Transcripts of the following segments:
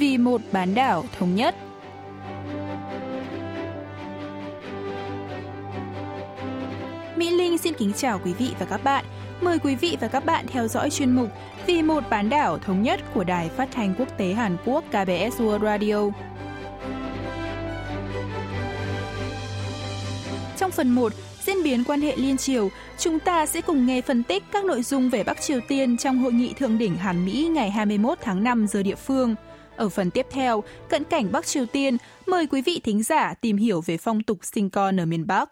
vì một bán đảo thống nhất. Mỹ Linh xin kính chào quý vị và các bạn. Mời quý vị và các bạn theo dõi chuyên mục Vì một bán đảo thống nhất của Đài Phát thanh Quốc tế Hàn Quốc KBS World Radio. Trong phần 1, diễn biến quan hệ liên triều, chúng ta sẽ cùng nghe phân tích các nội dung về Bắc Triều Tiên trong hội nghị thượng đỉnh Hàn Mỹ ngày 21 tháng 5 giờ địa phương. Ở phần tiếp theo, cận cảnh Bắc Triều Tiên, mời quý vị thính giả tìm hiểu về phong tục sinh con ở miền Bắc.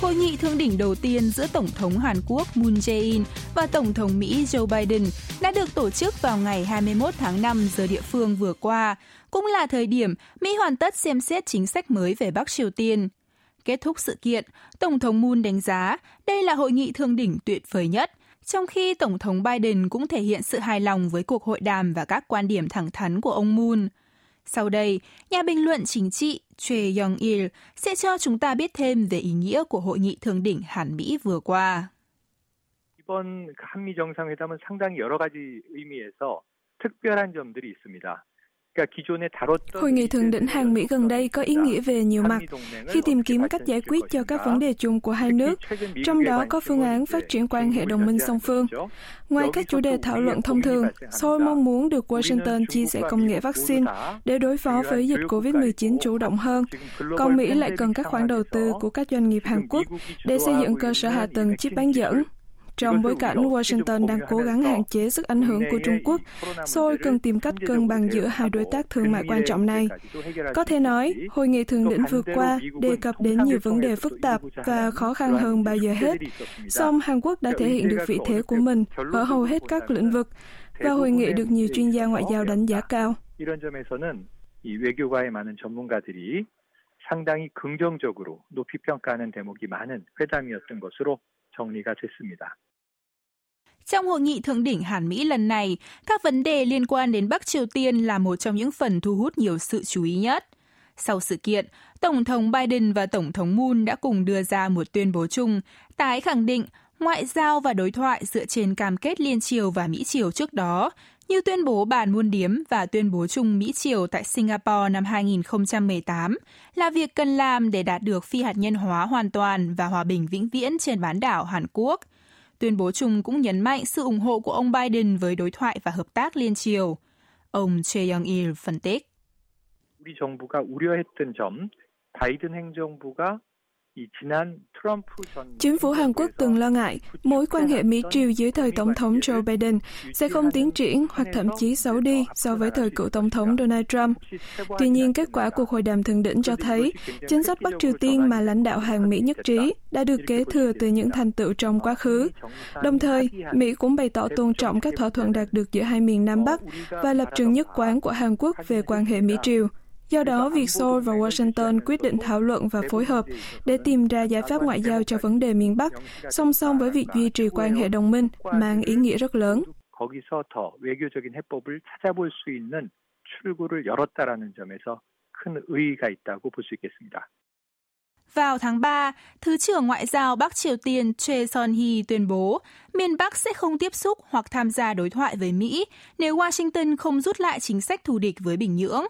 Hội nghị thượng đỉnh đầu tiên giữa Tổng thống Hàn Quốc Moon Jae-in và Tổng thống Mỹ Joe Biden đã được tổ chức vào ngày 21 tháng 5 giờ địa phương vừa qua, cũng là thời điểm Mỹ hoàn tất xem xét chính sách mới về Bắc Triều Tiên. Kết thúc sự kiện, Tổng thống Moon đánh giá đây là hội nghị thượng đỉnh tuyệt vời nhất, trong khi Tổng thống Biden cũng thể hiện sự hài lòng với cuộc hội đàm và các quan điểm thẳng thắn của ông Moon. Sau đây, nhà bình luận chính trị Choi Young-il sẽ cho chúng ta biết thêm về ý nghĩa của hội nghị thượng đỉnh Hàn Mỹ vừa qua. 이번 한미 정상회담은 상당히 여러 가지 의미에서 특별한 점들이 있습니다. Hội nghị thượng đỉnh Hàn Mỹ gần đây có ý nghĩa về nhiều mặt khi tìm kiếm cách giải quyết cho các vấn đề chung của hai nước, trong đó có phương án phát triển quan hệ đồng minh song phương. Ngoài các chủ đề thảo luận thông thường, Seoul mong muốn được Washington chia sẻ công nghệ vaccine để đối phó với dịch COVID-19 chủ động hơn, còn Mỹ lại cần các khoản đầu tư của các doanh nghiệp Hàn Quốc để xây dựng cơ sở hạ tầng chip bán dẫn. Trong bối cảnh Washington đang cố gắng hạn chế sức ảnh hưởng của Trung Quốc, Seoul cần tìm cách cân bằng giữa hai đối tác thương mại quan trọng này. Có thể nói, hội nghị thượng đỉnh vừa qua đề cập đến nhiều vấn đề phức tạp và khó khăn hơn bao giờ hết. Song Hàn Quốc đã thể hiện được vị thế của mình ở hầu hết các lĩnh vực và hội nghị được nhiều chuyên gia ngoại giao đánh giá cao. 상당히 긍정적으로 높이 평가하는 대목이 많은 회담이었던 것으로 정리가 됐습니다. Trong hội nghị thượng đỉnh Hàn Mỹ lần này, các vấn đề liên quan đến Bắc Triều Tiên là một trong những phần thu hút nhiều sự chú ý nhất. Sau sự kiện, Tổng thống Biden và Tổng thống Moon đã cùng đưa ra một tuyên bố chung, tái khẳng định ngoại giao và đối thoại dựa trên cam kết liên triều và Mỹ triều trước đó, như tuyên bố bàn muôn điếm và tuyên bố chung Mỹ triều tại Singapore năm 2018, là việc cần làm để đạt được phi hạt nhân hóa hoàn toàn và hòa bình vĩnh viễn trên bán đảo Hàn Quốc. Tuyên bố chung cũng nhấn mạnh sự ủng hộ của ông Biden với đối thoại và hợp tác liên triều. Ông Choi Young-il phân tích. 우리 정부가 우려했던 점, 바이든 행정부가 Chính phủ Hàn Quốc từng lo ngại mối quan hệ Mỹ-Triều dưới thời Tổng thống Joe Biden sẽ không tiến triển hoặc thậm chí xấu đi so với thời cựu Tổng thống Donald Trump. Tuy nhiên, kết quả cuộc hội đàm thượng đỉnh cho thấy chính sách Bắc Triều Tiên mà lãnh đạo Hàn Mỹ nhất trí đã được kế thừa từ những thành tựu trong quá khứ. Đồng thời, Mỹ cũng bày tỏ tôn trọng các thỏa thuận đạt được giữa hai miền Nam Bắc và lập trường nhất quán của Hàn Quốc về quan hệ Mỹ-Triều. Do đó, việc Seoul và Washington quyết định thảo luận và phối hợp để tìm ra giải pháp ngoại giao cho vấn đề miền Bắc, song song với việc duy trì quan hệ đồng minh mang ý nghĩa rất lớn. 거기서 더 외교적인 해법을 찾아볼 수 있는 출구를 열었다라는 점에서 큰 의의가 있다고 볼 수 있겠습니다. Vào tháng 3, Thứ trưởng Ngoại giao Bắc Triều Tiên Choi Son-hee tuyên bố miền Bắc sẽ không tiếp xúc hoặc tham gia đối thoại với Mỹ nếu Washington không rút lại chính sách thù địch với Bình Nhưỡng.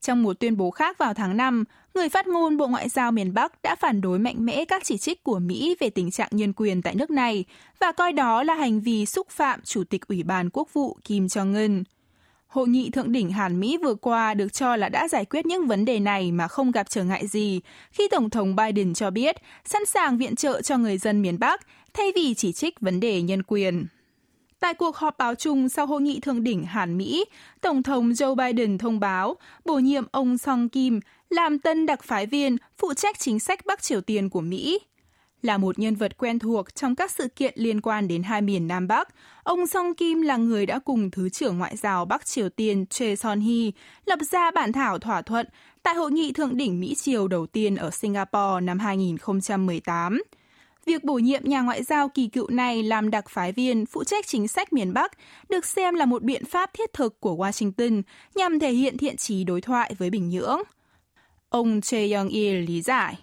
trong một tuyên bố khác vào tháng 5, người phát ngôn Bộ Ngoại giao miền Bắc đã phản đối mạnh mẽ các chỉ trích của Mỹ về tình trạng nhân quyền tại nước này và coi đó là hành vi xúc phạm Chủ tịch Ủy ban Quốc vụ Kim Jong-un. Hội nghị thượng đỉnh Hàn Mỹ vừa qua được cho là đã giải quyết những vấn đề này mà không gặp trở ngại gì khi Tổng thống Biden cho biết sẵn sàng viện trợ cho người dân miền Bắc thay vì chỉ trích vấn đề nhân quyền. Tại cuộc họp báo chung sau hội nghị thượng đỉnh Hàn Mỹ, Tổng thống Joe Biden thông báo bổ nhiệm ông Song Kim làm tân đặc phái viên phụ trách chính sách Bắc Triều Tiên của Mỹ. Là một nhân vật quen thuộc trong các sự kiện liên quan đến hai miền Nam Bắc, ông Song Kim là người đã cùng Thứ trưởng Ngoại giao Bắc Triều Tiên Choi Son-hee lập ra bản thảo thỏa thuận tại hội nghị thượng đỉnh Mỹ-Triều đầu tiên ở Singapore năm 2018. Việc bổ nhiệm nhà ngoại giao kỳ cựu này làm đặc phái viên phụ trách chính sách miền Bắc được xem là một biện pháp thiết thực của Washington nhằm thể hiện thiện trí đối thoại với Bình Nhưỡng. Ông Choi Young-il lý giải.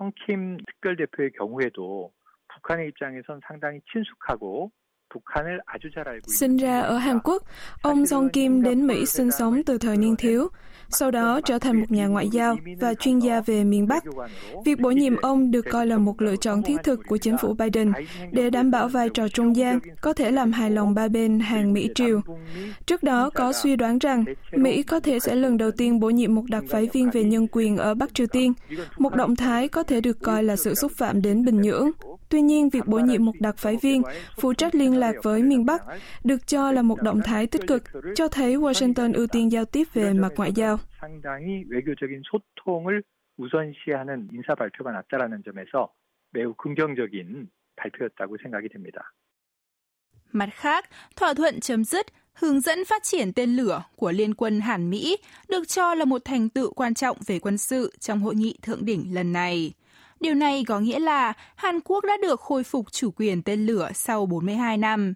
성킴 특별대표의 경우에도 북한의 입장에선 상당히 친숙하고 Sinh ra ở Hàn Quốc, ông Jong Kim đến Mỹ sinh sống từ thời niên thiếu sau đó trở thành một nhà ngoại giao và chuyên gia về miền Bắc. Việc bổ nhiệm ông được coi là một lựa chọn thiết thực của chính phủ Biden để đảm bảo vai trò trung gian có thể làm hài lòng ba bên hàng Mỹ Triều. Trước đó có suy đoán rằng Mỹ có thể sẽ lần đầu tiên bổ nhiệm một đặc phái viên về nhân quyền ở Bắc Triều Tiên, một động thái có thể được coi là sự xúc phạm đến Bình Nhưỡng. Tuy nhiên, việc bổ nhiệm một đặc phái viên phụ trách liên lạc với miền Bắc được cho là một động thái tích cực, cho thấy Washington ưu tiên giao tiếp về mặt ngoại giao. 상당히 외교적인 소통을 우선시하는 인사 발표가 났다라는 점에서 매우 긍정적인 발표였다고 생각이 됩니다. Mặt khác, thỏa thuận chấm dứt hướng dẫn phát triển tên lửa của Liên quân Hàn Mỹ được cho là một thành tựu quan trọng về quân sự trong hội nghị thượng đỉnh lần này. Điều này có nghĩa là Hàn Quốc đã được khôi phục chủ quyền tên lửa sau 42 năm.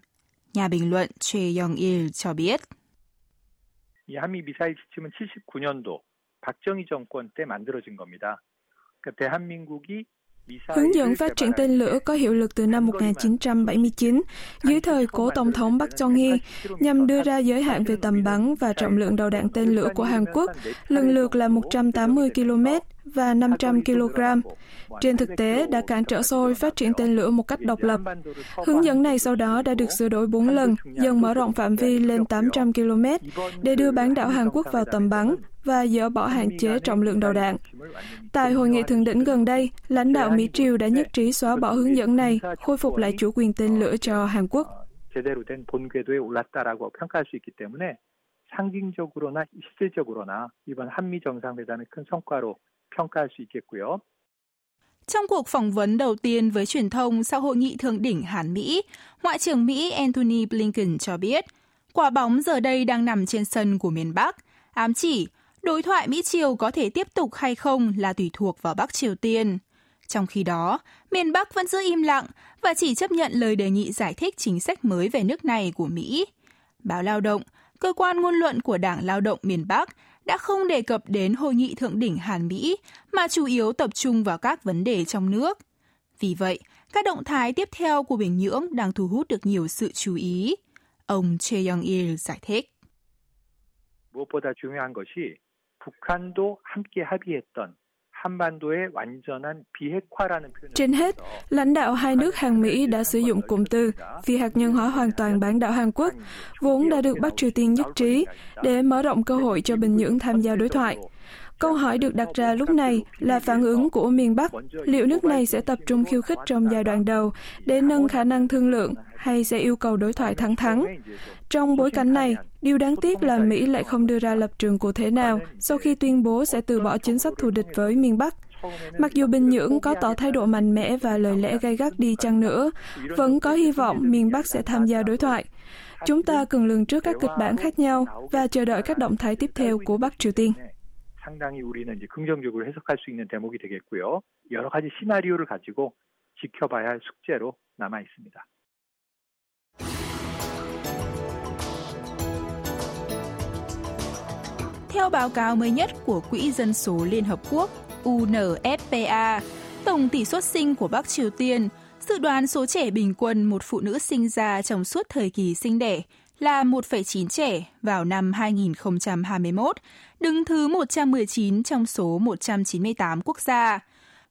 Nhà bình luận Choi Young-il cho biết. 이 한미 미사일 지침은 79년도 박정희 정권 때 만들어진 겁니다. 그러니까 대한민국이 Hướng dẫn phát triển tên lửa có hiệu lực từ năm 1979 dưới thời cố Tổng thống Park Chung-hee nhằm đưa ra giới hạn về tầm bắn và trọng lượng đầu đạn tên lửa của Hàn Quốc lần lượt là 180 km và 500 kg. Trên thực tế, đã cản trở Seoul phát triển tên lửa một cách độc lập. Hướng dẫn này sau đó đã được sửa đổi 4 lần, dần mở rộng phạm vi lên 800 km để đưa bán đảo Hàn Quốc vào tầm bắn và dỡ bỏ hạn chế trọng lượng đầu đạn. Tại hội nghị thượng đỉnh gần đây, lãnh đạo Mỹ Triều đã nhất trí xóa bỏ hướng dẫn này, khôi phục lại chủ quyền tên lửa cho Hàn Quốc. 제대로 된 본궤도에 올랐다라고 평가할 수 있기 때문에 상징적으로나 실질적으로나 이번 한미 정상회담의 큰 성과로 평가할 수 있겠고요. Trong cuộc phỏng vấn đầu tiên với truyền thông sau hội nghị thượng đỉnh Hàn Mỹ, Ngoại trưởng Mỹ Antony Blinken cho biết, quả bóng giờ đây đang nằm trên sân của miền Bắc, ám chỉ đối thoại Mỹ-Triều có thể tiếp tục hay không là tùy thuộc vào Bắc Triều Tiên. Trong khi đó, miền Bắc vẫn giữ im lặng và chỉ chấp nhận lời đề nghị giải thích chính sách mới về nước này của Mỹ. Báo Lao động, cơ quan ngôn luận của Đảng Lao động miền Bắc, đã không đề cập đến hội nghị thượng đỉnh Hàn Mỹ mà chủ yếu tập trung vào các vấn đề trong nước. Vì vậy, các động thái tiếp theo của Bình Nhưỡng đang thu hút được nhiều sự chú ý. Ông Choi Young-il giải thích. 무엇보다 중요한 것이 북한도 함께 합의했던 trên hết, lãnh đạo hai nước Hàn Mỹ đã sử dụng cụm từ phi hạt nhân hóa hoàn toàn bán đảo Hàn Quốc, vốn đã được Bắc Triều Tiên nhất trí, để mở rộng cơ hội cho Bình Nhưỡng tham gia đối thoại. Câu hỏi được đặt ra lúc này là phản ứng của miền Bắc. Liệu nước này sẽ tập trung khiêu khích trong giai đoạn đầu để nâng khả năng thương lượng hay sẽ yêu cầu đối thoại thẳng thắn? Trong bối cảnh này, điều đáng tiếc là Mỹ lại không đưa ra lập trường cụ thể nào sau khi tuyên bố sẽ từ bỏ chính sách thù địch với miền Bắc. Mặc dù Bình Nhưỡng có tỏ thái độ mạnh mẽ và lời lẽ gay gắt đi chăng nữa, vẫn có hy vọng miền Bắc sẽ tham gia đối thoại. Chúng ta cần lường trước các kịch bản khác nhau và chờ đợi các động thái tiếp theo của Bắc Triều Tiên. 상당히 우리는 이제 긍정적으로 해석할 수 있는 대목이 되겠고요. 여러 가지 시나리오를 가지고 지켜봐야 할 숙제로 남아 있습니다. Theo báo cáo mới nhất của Quỹ Dân số Liên Hợp Quốc UNFPA, tổng tỷ suất sinh của Bắc Triều Tiên dự đoán số trẻ bình quân một phụ nữ sinh ra trong suốt thời kỳ sinh đẻ là 1,9 trẻ vào năm 2021, đứng thứ 119 trong số 198 quốc gia.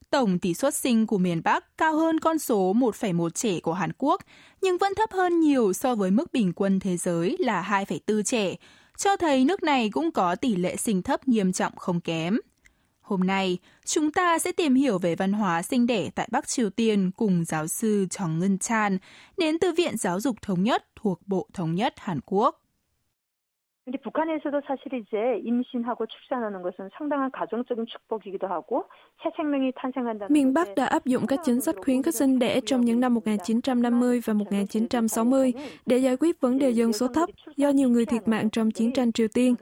Tổng tỷ suất sinh của miền Bắc cao hơn con số 1,1 trẻ của Hàn Quốc, nhưng vẫn thấp hơn nhiều so với mức bình quân thế giới là 2,4 trẻ, cho thấy nước này cũng có tỷ lệ sinh thấp nghiêm trọng không kém. Hôm nay, chúng ta sẽ tìm hiểu về văn hóa sinh đẻ tại Bắc Triều Tiên cùng giáo sư Chong Ngân Chan đến từ Viện Giáo dục Thống nhất thuộc Bộ Thống nhất Hàn Quốc. 근데 북한에서도 사실 이제 임신하고 출산하는 것은 상당한 가정적인 축복이기도 하고 새 생명이 탄생한다는 Miền Bắc đã áp dụng các chính sách khuyến khích sinh đẻ trong những năm 1950 và 1960 để giải quyết vấn đề dân số thấp do nhiều người thiệt mạng trong chiến tranh Triều Tiên.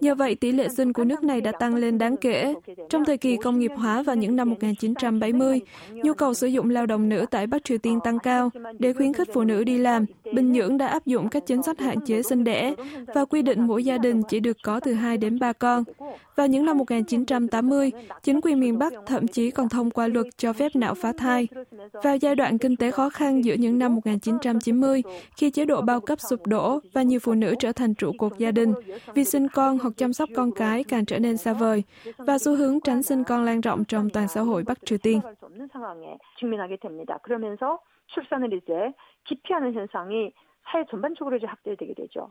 Nhờ vậy, tỷ lệ sinh của nước này đã tăng lên đáng kể. Trong thời kỳ công nghiệp hóa vào những năm 1970, nhu cầu sử dụng lao động nữ tại Bắc Triều Tiên tăng cao. Để khuyến khích phụ nữ đi làm, Bình Nhưỡng đã áp dụng các chính sách hạn chế sinh đẻ và quy định mỗi gia đình chỉ được có từ 2 đến 3 con. Vào những năm 1980, chính quyền miền Bắc thậm chí còn thông qua luật cho phép nạo phá thai. Vào giai đoạn kinh tế khó khăn giữa những năm 1990, khi chế độ bao cấp sụp đổ và nhiều phụ nữ trở thành trụ cột gia đình, vì sinh con hoặc chăm sóc con cái càng trở nên xa vời, và xu hướng tránh sinh con lan rộng trong toàn xã hội Bắc Triều Tiên. 출산을 이제 기피하는 현상이 사회 전반적으로 이제 확대되게 되죠.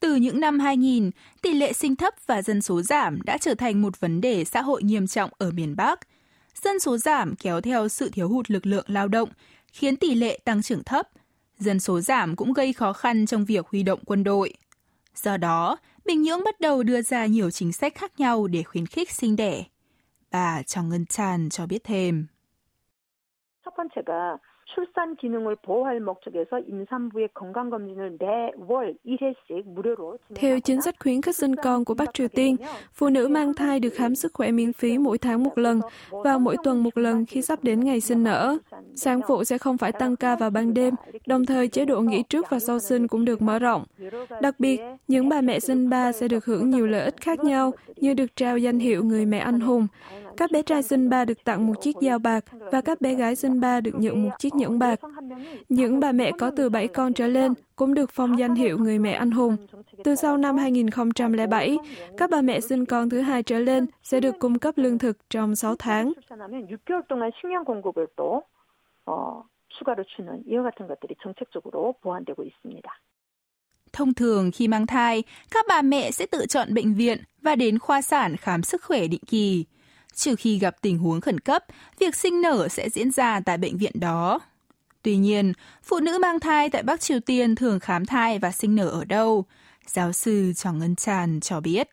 Từ những năm 2000, tỷ lệ sinh thấp và dân số giảm đã trở thành một vấn đề xã hội nghiêm trọng ở miền Bắc. Dân số giảm kéo theo sự thiếu hụt lực lượng lao động, khiến tỷ lệ tăng trưởng thấp. Dân số giảm cũng gây khó khăn trong việc huy động quân đội. Do đó, Bình Nhưỡng bắt đầu đưa ra nhiều chính sách khác nhau để khuyến khích sinh đẻ. Bà Trong Ngân Chan cho biết thêm. 첫 번째가 출산 기능을 보호할 목적에서 임산부의 건강 검진을 매월 1회씩 무료로 Theo chính sách khuyến khích sinh con của Bắc Triều Tiên, phụ nữ mang thai được khám sức khỏe miễn phí mỗi tháng một lần và mỗi tuần một lần khi sắp đến ngày sinh nở. Sản phụ sẽ không phải tăng ca vào ban đêm, đồng thời chế độ nghỉ trước và sau sinh cũng được mở rộng. Đặc biệt, những bà mẹ sinh ba sẽ được hưởng nhiều lợi ích khác nhau như được trao danh hiệu người mẹ anh hùng, các bé trai Zumba được tặng một chiếc dao bạc và các bé gái Zumba được nhận một chiếc nhẫn bạc. Những bà mẹ có từ 7 con trở lên cũng được phong danh hiệu người mẹ anh hùng. Từ sau năm 2007, các bà mẹ sinh con thứ hai trở lên sẽ được cung cấp lương thực trong 6 tháng. Thông thường khi mang thai, các bà mẹ sẽ tự chọn bệnh viện và đến khoa sản khám sức khỏe định kỳ. Trừ khi gặp tình huống khẩn cấp, việc sinh nở sẽ diễn ra tại bệnh viện đó. Tuy nhiên, phụ nữ mang thai tại Bắc Triều Tiên thường khám thai và sinh nở ở đâu? Giáo sư Trọng Ngân Tràn cho biết.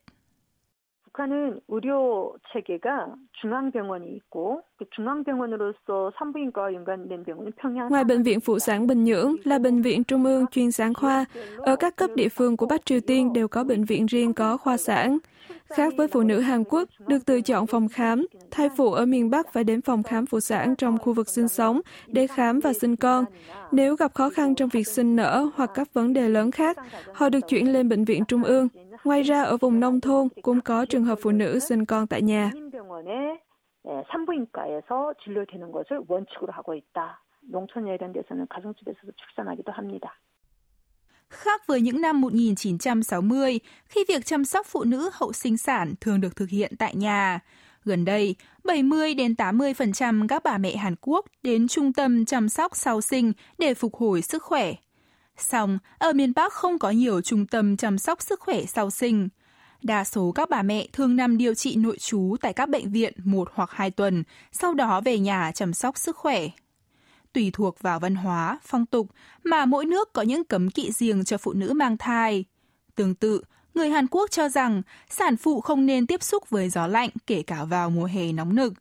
북한은 의료 체계가 중앙병원이 있고 그 중앙병원으로서 산부인과와 연관된 병원은 평양. Ngoài bệnh viện phụ sản Bình Nhưỡng là bệnh viện trung ương chuyên sản khoa, ở các cấp địa phương của Bắc Triều Tiên đều có bệnh viện riêng có khoa sản. Khác với phụ nữ Hàn Quốc được tự chọn phòng khám, thai phụ ở miền Bắc phải đến phòng khám phụ sản trong khu vực sinh sống để khám và sinh con. Nếu gặp khó khăn trong việc sinh nở hoặc các vấn đề lớn khác, họ được chuyển lên bệnh viện trung ương. Ngoài ra, ở vùng nông thôn cũng có trường hợp phụ nữ sinh con tại nhà. 산부인과에서 진료되는 것을 원칙으로 하고 있다. 농촌에 이런 데서는 가정집에서도 출산하기도 합니다. Khác với những năm 1960, khi việc chăm sóc phụ nữ hậu sinh sản thường được thực hiện tại nhà, gần đây 70 đến 80% các bà mẹ Hàn Quốc đến trung tâm chăm sóc sau sinh để phục hồi sức khỏe. Song, ở miền Bắc không có nhiều trung tâm chăm sóc sức khỏe sau sinh. Đa số các bà mẹ thường nằm điều trị nội trú tại các bệnh viện một hoặc hai tuần, sau đó về nhà chăm sóc sức khỏe. Tùy thuộc vào văn hóa, phong tục mà mỗi nước có những cấm kỵ riêng cho phụ nữ mang thai. Tương tự, người Hàn Quốc cho rằng sản phụ không nên tiếp xúc với gió lạnh kể cả vào mùa hè nóng nực,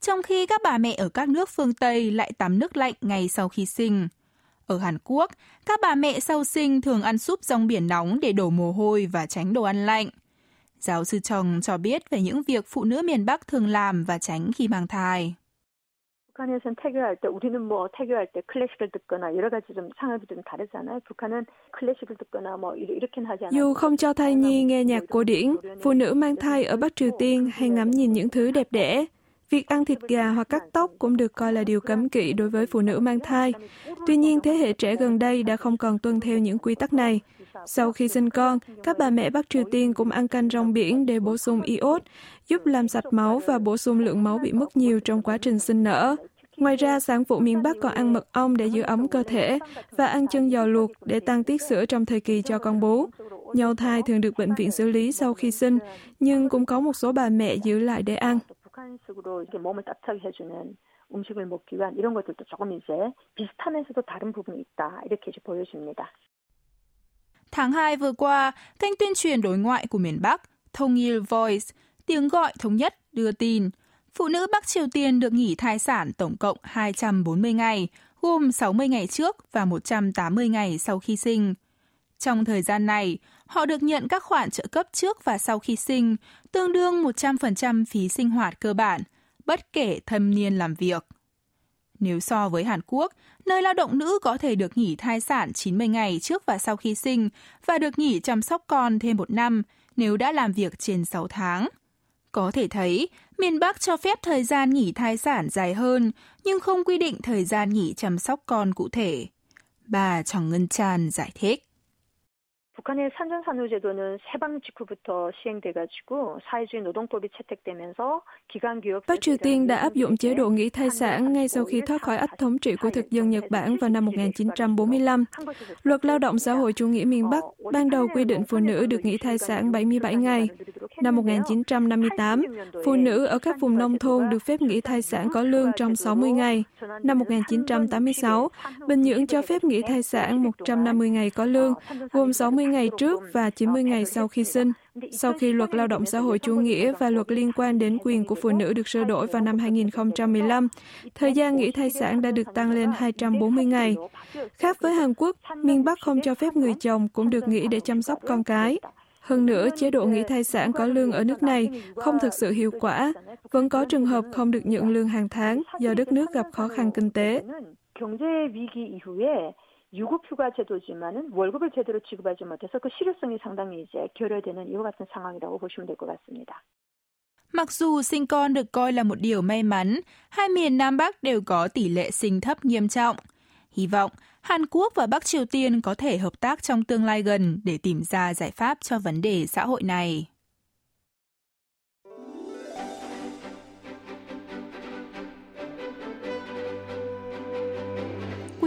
trong khi các bà mẹ ở các nước phương Tây lại tắm nước lạnh ngay sau khi sinh. Ở Hàn Quốc, các bà mẹ sau sinh thường ăn súp rong biển nóng để đổ mồ hôi và tránh đồ ăn lạnh. Giáo sư Chồng cho biết về những việc phụ nữ miền Bắc thường làm và tránh khi mang thai. 북한에서는 태교할 때 우리는 뭐 태교할 때 클래식을 듣거나 여러 가지 좀 상업이 좀 다르잖아요. 북한은 클래식을 듣거나 뭐 이렇게 하지 않아요. Dù không cho thai nhi nghe nhạc cổ điển, phụ nữ mang thai ở Bắc Triều Tiên hay ngắm nhìn những thứ đẹp đẽ. Việc ăn thịt gà hoặc cắt tóc cũng được coi là điều cấm kỵ đối với phụ nữ mang thai. Tuy nhiên, thế hệ trẻ gần đây đã không còn tuân theo những quy tắc này. Sau khi sinh con, các bà mẹ Bắc Triều Tiên cũng ăn canh rong biển để bổ sung iốt, giúp làm sạch máu và bổ sung lượng máu bị mất nhiều trong quá trình sinh nở. Ngoài ra, sản phụ miền Bắc còn ăn mật ong để giữ ấm cơ thể và ăn chân giò luộc để tăng tiết sữa trong thời kỳ cho con bú. Nhau thai thường được bệnh viện xử lý sau khi sinh, nhưng cũng có một số bà mẹ giữ lại để ăn. 북한식으로 이렇게 몸을 따뜻하게 해주는 음식을 먹기 위한 이런 것들도 조금 이제 비슷하면서도 다른 부분이 있다 이렇게 이제 보여집니다. Tháng 2 vừa qua, kênh tuyên truyền đối ngoại của miền Bắc, Thông Il Voice, tiếng gọi thống nhất đưa tin, phụ nữ Bắc Triều Tiên được nghỉ thai sản tổng cộng 240 ngày, gồm 60 ngày trước và 180 ngày sau khi sinh. Trong thời gian này, họ được nhận các khoản trợ cấp trước và sau khi sinh, tương đương 100% phí sinh hoạt cơ bản, bất kể thâm niên làm việc. nếu so với Hàn Quốc, nơi lao động nữ có thể được nghỉ thai sản 90 ngày trước và sau khi sinh và được nghỉ chăm sóc con thêm một năm nếu đã làm việc trên 6 tháng. Có thể thấy, miền Bắc cho phép thời gian nghỉ thai sản dài hơn, nhưng không quy định thời gian nghỉ chăm sóc con cụ thể. Bà Trọng Ngân tràn giải thích. 북한의 산전산후제도는 세방 직후부터 시행돼가지고 사회주의 노동법이 채택되면서 기간 교역. Bắc Triều Tiên đã áp dụng chế độ nghỉ thai sản ngay sau khi thoát khỏi ách thống trị của thực dân Nhật Bản vào năm 1945. Luật lao động xã hội chủ nghĩa miền Bắc ban đầu quy định phụ nữ được nghỉ thai sản 77 ngày. Năm 1958, phụ nữ ở các vùng nông thôn được phép nghỉ thai sản có lương trong 60 ngày. Năm 1986, Bình Nhưỡng cho phép nghỉ thai sản 150 ngày có lương, gồm 60 ngày trước và 90 ngày sau khi sinh. Sau khi luật lao động xã hội chủ nghĩa và luật liên quan đến quyền của phụ nữ được sửa đổi vào năm 2015, thời gian nghỉ thai sản đã được tăng lên 240 ngày. Khác với Hàn Quốc, miền Bắc không cho phép người chồng cũng được nghỉ để chăm sóc con cái. Hơn nữa, chế độ nghỉ thai sản có lương ở nước này không thực sự hiệu quả. Vẫn có trường hợp không được nhận lương hàng tháng do đất nước gặp khó khăn kinh tế. 유급휴가 제도지만은 월급을 제대로 지급하지 못해서 그 실효성이 상당히 이제 결여되는 이와 같은 상황이라고 보시면 될 것 같습니다. Mặc dù sinh con được coi là một điều may mắn, hai miền Nam Bắc đều có tỷ lệ sinh thấp nghiêm trọng. Hy vọng Hàn Quốc và Bắc Triều Tiên có thể hợp tác trong tương lai gần để tìm ra giải pháp cho vấn đề xã hội này.